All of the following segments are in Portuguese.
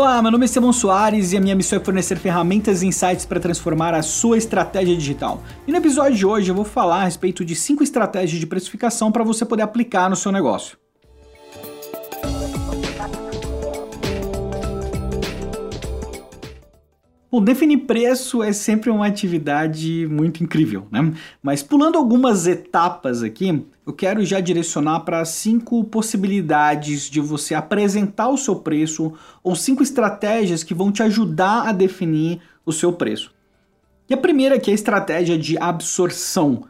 Olá, meu nome é Simon Soares e a minha missão é fornecer ferramentas e insights para transformar a sua estratégia digital. E no episódio de hoje eu vou falar a respeito de 5 estratégias de precificação para você poder aplicar no seu negócio. Bom, definir preço é sempre uma atividade muito incrível, né? Mas pulando algumas etapas aqui, eu quero já direcionar para cinco possibilidades de você apresentar o seu preço ou cinco estratégias que vão te ajudar a definir o seu preço. E a primeira aqui é a estratégia de absorção.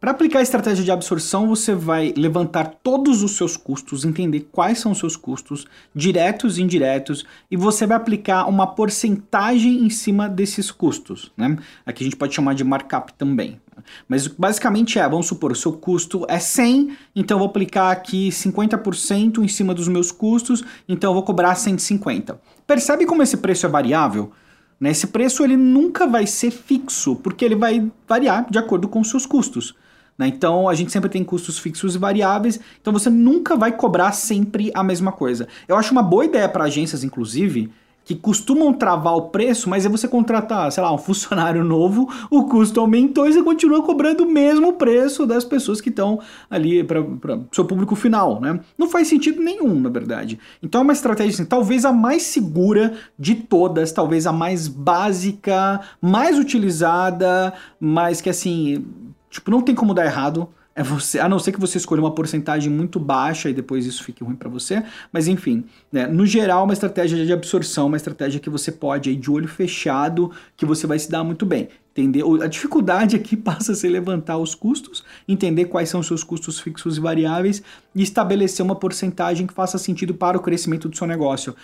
Para aplicar a estratégia de absorção, você vai levantar todos os seus custos, entender quais são os seus custos, diretos e indiretos, e você vai aplicar uma porcentagem em cima desses custos. Né? Aqui a gente pode chamar de markup também. Mas basicamente é, vamos supor, o seu custo é 100, então vou aplicar aqui 50% em cima dos meus custos, então vou cobrar 150. Percebe como esse preço é variável? Né? Esse preço ele nunca vai ser fixo, porque ele vai variar de acordo com os seus custos. Né? Então a gente sempre tem custos fixos e variáveis, então você nunca vai cobrar sempre a mesma coisa. Eu acho uma boa ideia para agências, inclusive, que costumam travar o preço, mas aí você contratar, sei lá, um funcionário novo, o custo aumentou e você continua cobrando o mesmo preço das pessoas que estão ali para o seu público final, né? Não faz sentido nenhum, na verdade. Então é uma estratégia assim, talvez a mais segura de todas, talvez a mais básica, mais utilizada, mas que assim, Tipo, não tem como dar errado. É você, a não ser que você escolha uma porcentagem muito baixa e depois isso fique ruim para você. Mas enfim, né, no geral, uma estratégia de absorção, uma estratégia que você pode, aí, de olho fechado, que você vai se dar muito bem. Entender? A dificuldade aqui passa a ser levantar os custos, entender quais são os seus custos fixos e variáveis e estabelecer uma porcentagem que faça sentido para o crescimento do seu negócio.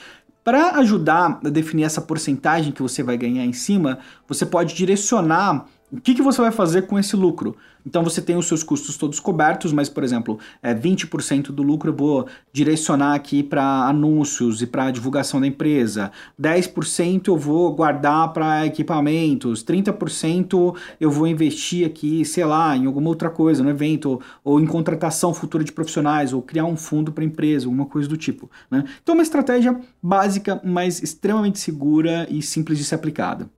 Para ajudar a definir essa porcentagem que você vai ganhar em cima, você pode direcionar o que, que você vai fazer com esse lucro? Então você tem os seus custos todos cobertos, mas, por exemplo, é, 20% do lucro eu vou direcionar aqui para anúncios e para divulgação da empresa, 10% eu vou guardar para equipamentos, 30% eu vou investir aqui, sei lá, em alguma outra coisa, no evento, ou, em contratação futura de profissionais, ou criar um fundo para empresa, alguma coisa do tipo. Né? Então, uma estratégia básica, mas extremamente segura e simples de ser aplicada.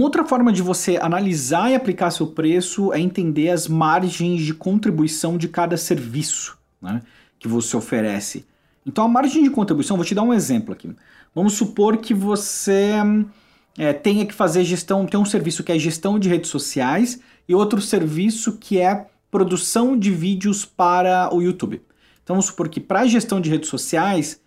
Uma outra forma de você analisar e aplicar seu preço é entender as margens de contribuição de cada serviço né, que você oferece. Então, a margem de contribuição, vou te dar um exemplo aqui. Vamos supor que você é, tenha que fazer gestão, tem um serviço que é gestão de redes sociais e outro serviço que é produção de vídeos para o YouTube. Então, vamos supor que para a gestão de redes sociais,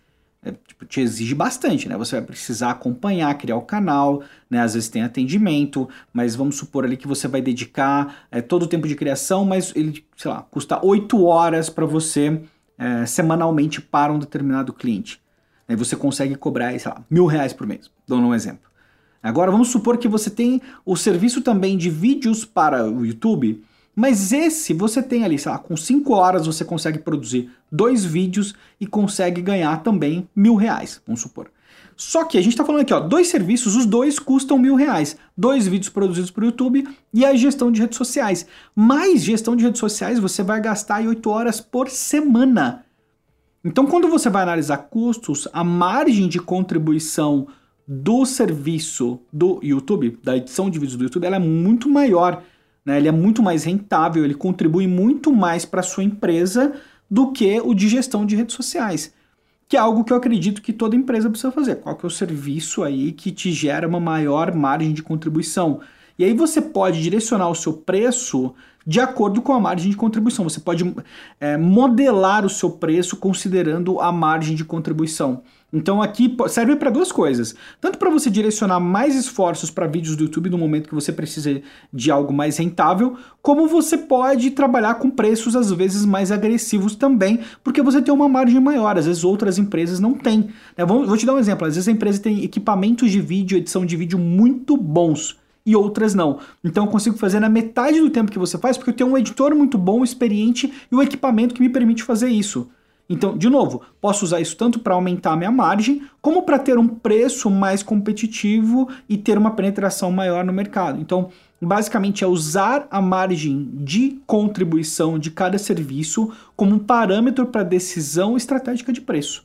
é, tipo, te exige bastante, né? Você vai precisar acompanhar, criar o canal, né? Às vezes tem atendimento, mas vamos supor ali que você vai dedicar é, todo o tempo de criação, mas ele, sei lá, custa 8 horas para você é, semanalmente para um determinado cliente. Aí você consegue cobrar, sei lá, mil reais por mês, dando um exemplo. Agora vamos supor que você tem o serviço também de vídeos para o YouTube, mas esse você tem ali, sei lá, com 5 horas você consegue produzir dois vídeos e consegue ganhar também mil reais, vamos supor. Só que a gente está falando aqui, ó, dois serviços, os dois custam mil reais. Dois vídeos produzidos para o YouTube e a gestão de redes sociais. Mais gestão de redes sociais você vai gastar em 8 horas por semana. Então, quando você vai analisar custos, a margem de contribuição do serviço do YouTube, da edição de vídeos do YouTube, ela é muito maior né? Ele é muito mais rentável, ele contribui muito mais para a sua empresa do que o de gestão de redes sociais. Que é algo que eu acredito que toda empresa precisa fazer. Qual que é o serviço aí que te gera uma maior margem de contribuição? E aí você pode direcionar o seu preço de acordo com a margem de contribuição. Você pode é, modelar o seu preço considerando a margem de contribuição. Então aqui serve para duas coisas. Tanto para você direcionar mais esforços para vídeos do YouTube no momento que você precisa de algo mais rentável, como você pode trabalhar com preços às vezes mais agressivos também, porque você tem uma margem maior. Às vezes outras empresas não têm. Né? Vou, te dar um exemplo. Às vezes a empresa tem equipamentos de vídeo, edição de vídeo muito bons e outras não. Então eu consigo fazer na metade do tempo que você faz, porque eu tenho um editor muito bom, experiente e o um equipamento que me permite fazer isso. Então, de novo, posso usar isso tanto para aumentar a minha margem, como para ter um preço mais competitivo e ter uma penetração maior no mercado. Então, basicamente é usar a margem de contribuição de cada serviço como um parâmetro para decisão estratégica de preço.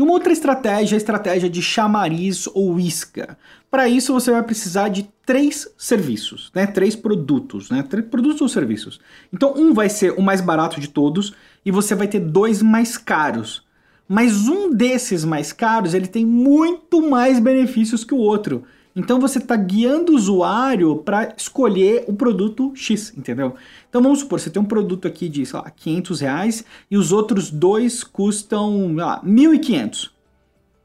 E uma outra estratégia é a estratégia de chamariz ou isca. Para isso você vai precisar de três serviços, né? Três produtos, né? Três produtos ou serviços. Então um vai ser o mais barato de todos e você vai ter dois mais caros. Mas um desses mais caros ele tem muito mais benefícios que o outro. Então você está guiando o usuário para escolher o produto X, entendeu? Então vamos supor, você tem um produto aqui de, sei lá, 500 reais e os outros dois custam, sei lá, 1.500.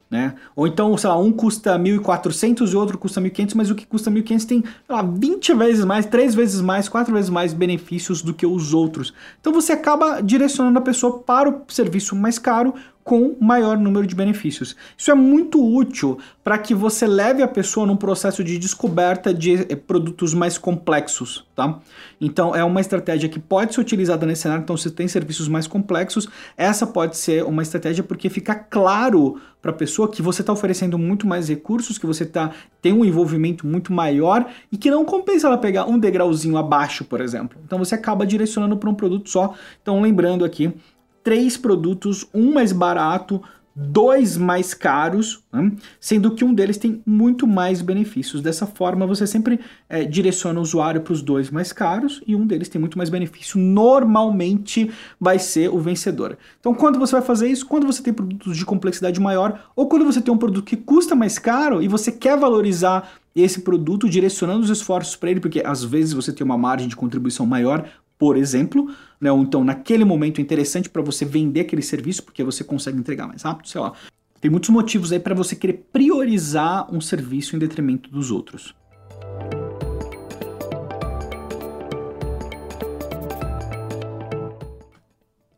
Né? Ou então, sei lá, um custa 1.400 e o outro custa 1.500, mas o que custa 1.500 tem, sei lá, 20 vezes mais, 3 vezes mais, 4 vezes mais benefícios do que os outros. Então você acaba direcionando a pessoa para o serviço mais caro com maior número de benefícios. Isso é muito útil para que você leve a pessoa num processo de descoberta de eh, produtos mais complexos, tá? Então é uma estratégia que pode ser utilizada nesse cenário. Então, se tem serviços mais complexos, essa pode ser uma estratégia porque fica claro para a pessoa que você está oferecendo muito mais recursos, que você tá, tem um envolvimento muito maior e que não compensa ela pegar um degrauzinho abaixo, por exemplo. Então você acaba direcionando para um produto só. Então, lembrando aqui três produtos, um mais barato, dois mais caros, né? sendo que um deles tem muito mais benefícios. Dessa forma, você sempre é, direciona o usuário para os dois mais caros e um deles tem muito mais benefício. Normalmente vai ser o vencedor. Então, quando você vai fazer isso? Quando você tem produtos de complexidade maior ou quando você tem um produto que custa mais caro e você quer valorizar esse produto direcionando os esforços para ele, porque às vezes você tem uma margem de contribuição maior por exemplo, né? Ou então naquele momento é interessante para você vender aquele serviço porque você consegue entregar mais rápido, sei lá. Tem muitos motivos aí para você querer priorizar um serviço em detrimento dos outros.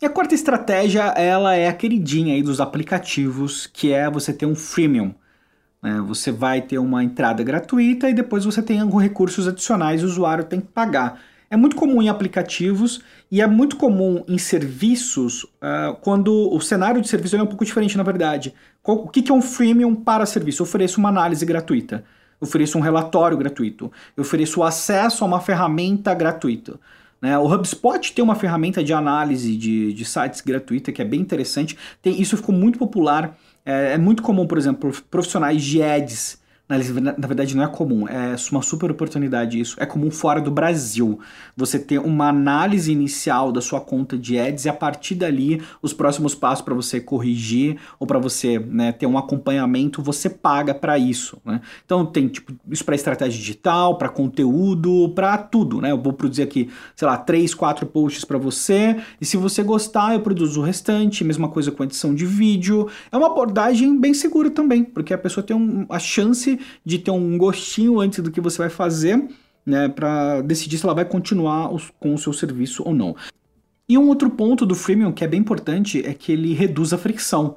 E a quarta estratégia, ela é a queridinha aí dos aplicativos, que é você ter um freemium. Né? Você vai ter uma entrada gratuita e depois você tem alguns recursos adicionais, o usuário tem que pagar. É muito comum em aplicativos e é muito comum em serviços, uh, quando o cenário de serviço é um pouco diferente, na verdade. Qual, o que, é um freemium para serviço? Eu ofereço uma análise gratuita, eu ofereço um relatório gratuito, eu ofereço acesso a uma ferramenta gratuita. Né? O HubSpot tem uma ferramenta de análise de, de sites gratuita que é bem interessante. Tem, isso ficou muito popular. É, é muito comum, por exemplo, profissionais de ads na verdade não é comum, é uma super oportunidade isso. É comum fora do Brasil. Você ter uma análise inicial da sua conta de ads e a partir dali os próximos passos para você corrigir ou para você né, ter um acompanhamento, você paga para isso. Né? Então tem tipo isso para estratégia digital, para conteúdo, para tudo. Né? Eu vou produzir aqui, sei lá, três, quatro posts para você e se você gostar eu produzo o restante. Mesma coisa com edição de vídeo. É uma abordagem bem segura também, porque a pessoa tem um, a chance de ter um gostinho antes do que você vai fazer, né, para decidir se ela vai continuar os, com o seu serviço ou não. E um outro ponto do freemium que é bem importante é que ele reduz a fricção.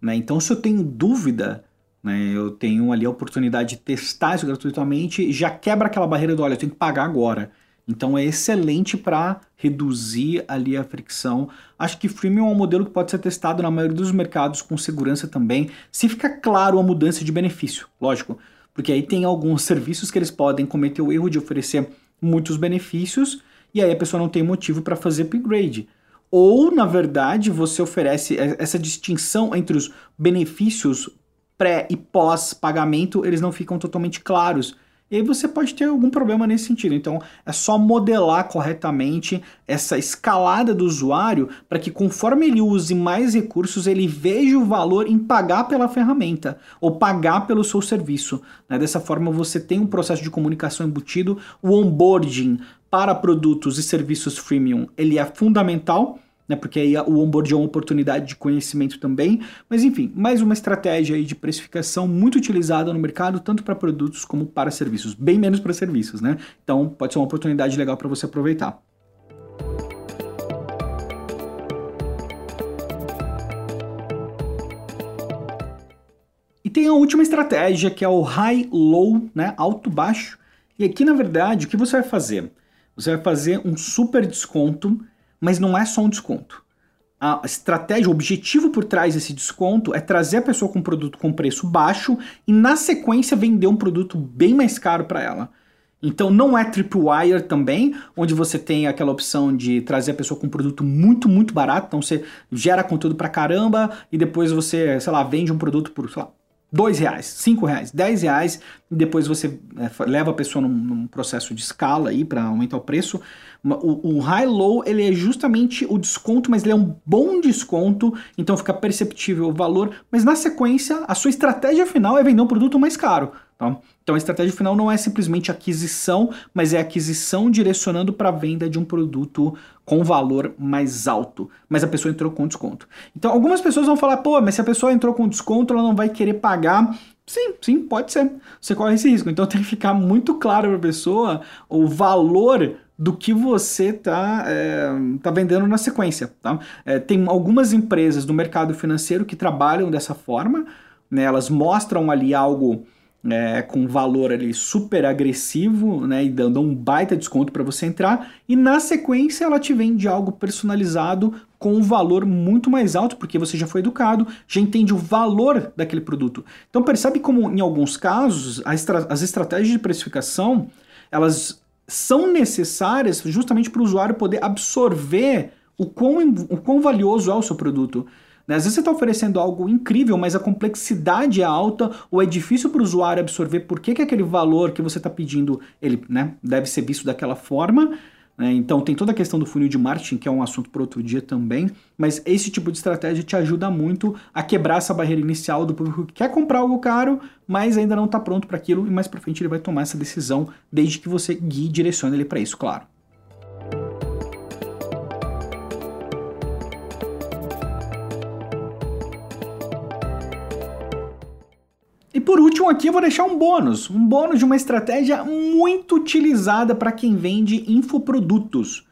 Né? Então, se eu tenho dúvida, né, eu tenho ali a oportunidade de testar isso gratuitamente, já quebra aquela barreira do olha, eu tenho que pagar agora. Então é excelente para reduzir ali a fricção. Acho que freemium é um modelo que pode ser testado na maioria dos mercados com segurança também, se fica claro a mudança de benefício, lógico. Porque aí tem alguns serviços que eles podem cometer o erro de oferecer muitos benefícios e aí a pessoa não tem motivo para fazer upgrade. Ou, na verdade, você oferece essa distinção entre os benefícios pré e pós pagamento, eles não ficam totalmente claros. E aí você pode ter algum problema nesse sentido. Então é só modelar corretamente essa escalada do usuário para que conforme ele use mais recursos, ele veja o valor em pagar pela ferramenta ou pagar pelo seu serviço. Né? Dessa forma você tem um processo de comunicação embutido, o onboarding para produtos e serviços freemium ele é fundamental né? Porque aí o onboard é uma oportunidade de conhecimento também. Mas enfim, mais uma estratégia aí de precificação muito utilizada no mercado, tanto para produtos como para serviços. Bem menos para serviços, né? Então pode ser uma oportunidade legal para você aproveitar. E tem a última estratégia que é o high-low, né? Alto-baixo. E aqui, na verdade, o que você vai fazer? Você vai fazer um super desconto, mas não é só um desconto. A estratégia, o objetivo por trás desse desconto é trazer a pessoa com um produto com preço baixo e, na sequência, vender um produto bem mais caro para ela. Então não é tripwire também, onde você tem aquela opção de trazer a pessoa com um produto muito, muito barato. Então você gera conteúdo pra caramba e depois você, sei lá, vende um produto por, sei lá, dois reais, cinco reais, dez reais, e depois você é, leva a pessoa num, num, processo de escala aí para aumentar o preço. O, o high-low ele é justamente o desconto, mas ele é um bom desconto, então fica perceptível o valor, mas na sequência a sua estratégia final é vender um produto mais caro. Tá? Então a estratégia final não é simplesmente aquisição, mas é aquisição direcionando para a venda de um produto com valor mais alto. Mas a pessoa entrou com desconto. Então algumas pessoas vão falar, pô, mas se a pessoa entrou com desconto, ela não vai querer pagar. Sim, sim, pode ser. Você corre esse risco. Então tem que ficar muito claro para a pessoa o valor do que você está é, tá vendendo na sequência. Tá? É, tem algumas empresas do mercado financeiro que trabalham dessa forma, né? elas mostram ali algo é, com valor ali super agressivo, né, e dando um baita desconto para você entrar, e na sequência ela te vende algo personalizado com um valor muito mais alto, porque você já foi educado, já entende o valor daquele produto. Então percebe como em alguns casos estra as estratégias de precificação, elas são necessárias justamente para o usuário poder absorver o quão, o quão valioso é o seu produto. Né? Às vezes você está oferecendo algo incrível, mas a complexidade é alta ou é difícil para o usuário absorver por que, que aquele valor que você está pedindo ele né, deve ser visto daquela forma. Né? Então tem toda a questão do funil de marketing, que é um assunto para outro dia também, mas esse tipo de estratégia te ajuda muito a quebrar essa barreira inicial do público que quer comprar algo caro, mas ainda não está pronto para aquilo e mais para frente ele vai tomar essa decisão, desde que você guie e direcione ele para isso, claro. Por último aqui eu vou deixar um bônus, um bônus de uma estratégia muito utilizada para quem vende infoprodutos,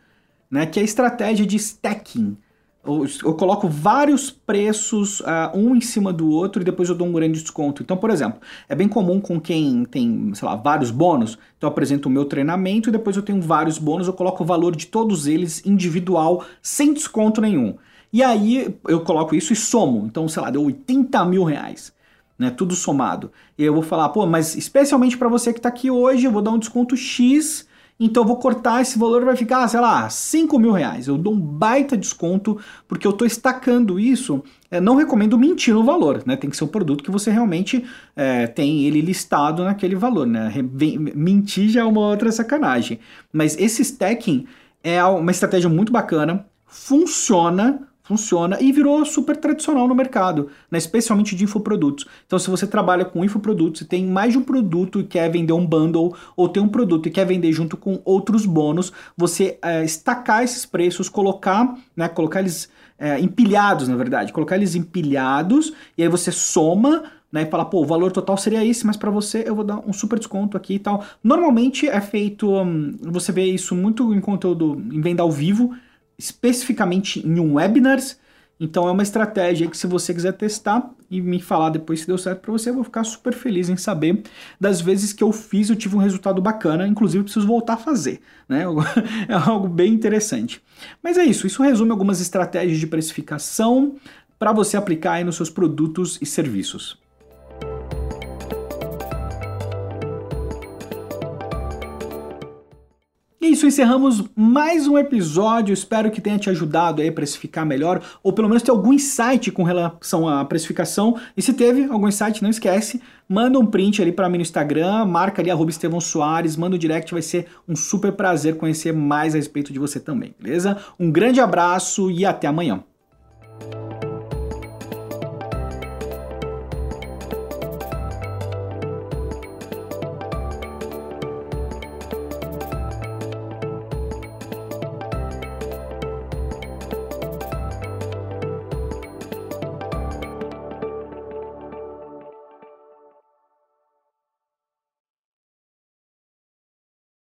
né, que é a estratégia de stacking. Eu, eu coloco vários preços uh, um em cima do outro e depois eu dou um grande desconto. Então, por exemplo, é bem comum com quem tem, sei lá, vários bônus. Então eu apresento o meu treinamento e depois eu tenho vários bônus, eu coloco o valor de todos eles individual, sem desconto nenhum. E aí eu coloco isso e somo. Então, sei lá, deu 80 mil reais né? Tudo somado. Eu vou falar, pô, mas especialmente para você que está aqui hoje, eu vou dar um desconto X, então eu vou cortar esse valor, vai ficar, sei lá, 5 mil reais. Eu dou um baita desconto, porque eu estou estacando isso. É, não recomendo mentir no valor, né? Tem que ser um produto que você realmente é, tem ele listado naquele valor, né? Mentir já é uma outra sacanagem. Mas esse stacking é uma estratégia muito bacana, funciona, funciona e virou super tradicional no mercado, né? especialmente de infoprodutos. Então, se você trabalha com infoprodutos e tem mais de um produto e quer vender um bundle, ou tem um produto e quer vender junto com outros bônus, você é, estacar esses preços, colocar, né, colocar eles é, empilhados, na verdade, colocar eles empilhados, e aí você soma né, e fala, pô, o valor total seria esse, mas para você eu vou dar um super desconto aqui e tal. Normalmente é feito, hum, você vê isso muito em conteúdo em venda ao vivo, especificamente em um webinars. Então é uma estratégia que se você quiser testar e me falar depois se deu certo para você, eu vou ficar super feliz em saber das vezes que eu fiz eu tive um resultado bacana, inclusive preciso voltar a fazer, né? É algo bem interessante. Mas é isso, isso resume algumas estratégias de precificação para você aplicar aí nos seus produtos e serviços. Isso, encerramos mais um episódio. Espero que tenha te ajudado a precificar melhor, ou pelo menos ter algum insight com relação à precificação. E se teve algum insight, não esquece, manda um print ali para mim no Instagram, marca ali Estevão Soares, manda um direct, vai ser um super prazer conhecer mais a respeito de você também, beleza? Um grande abraço e até amanhã.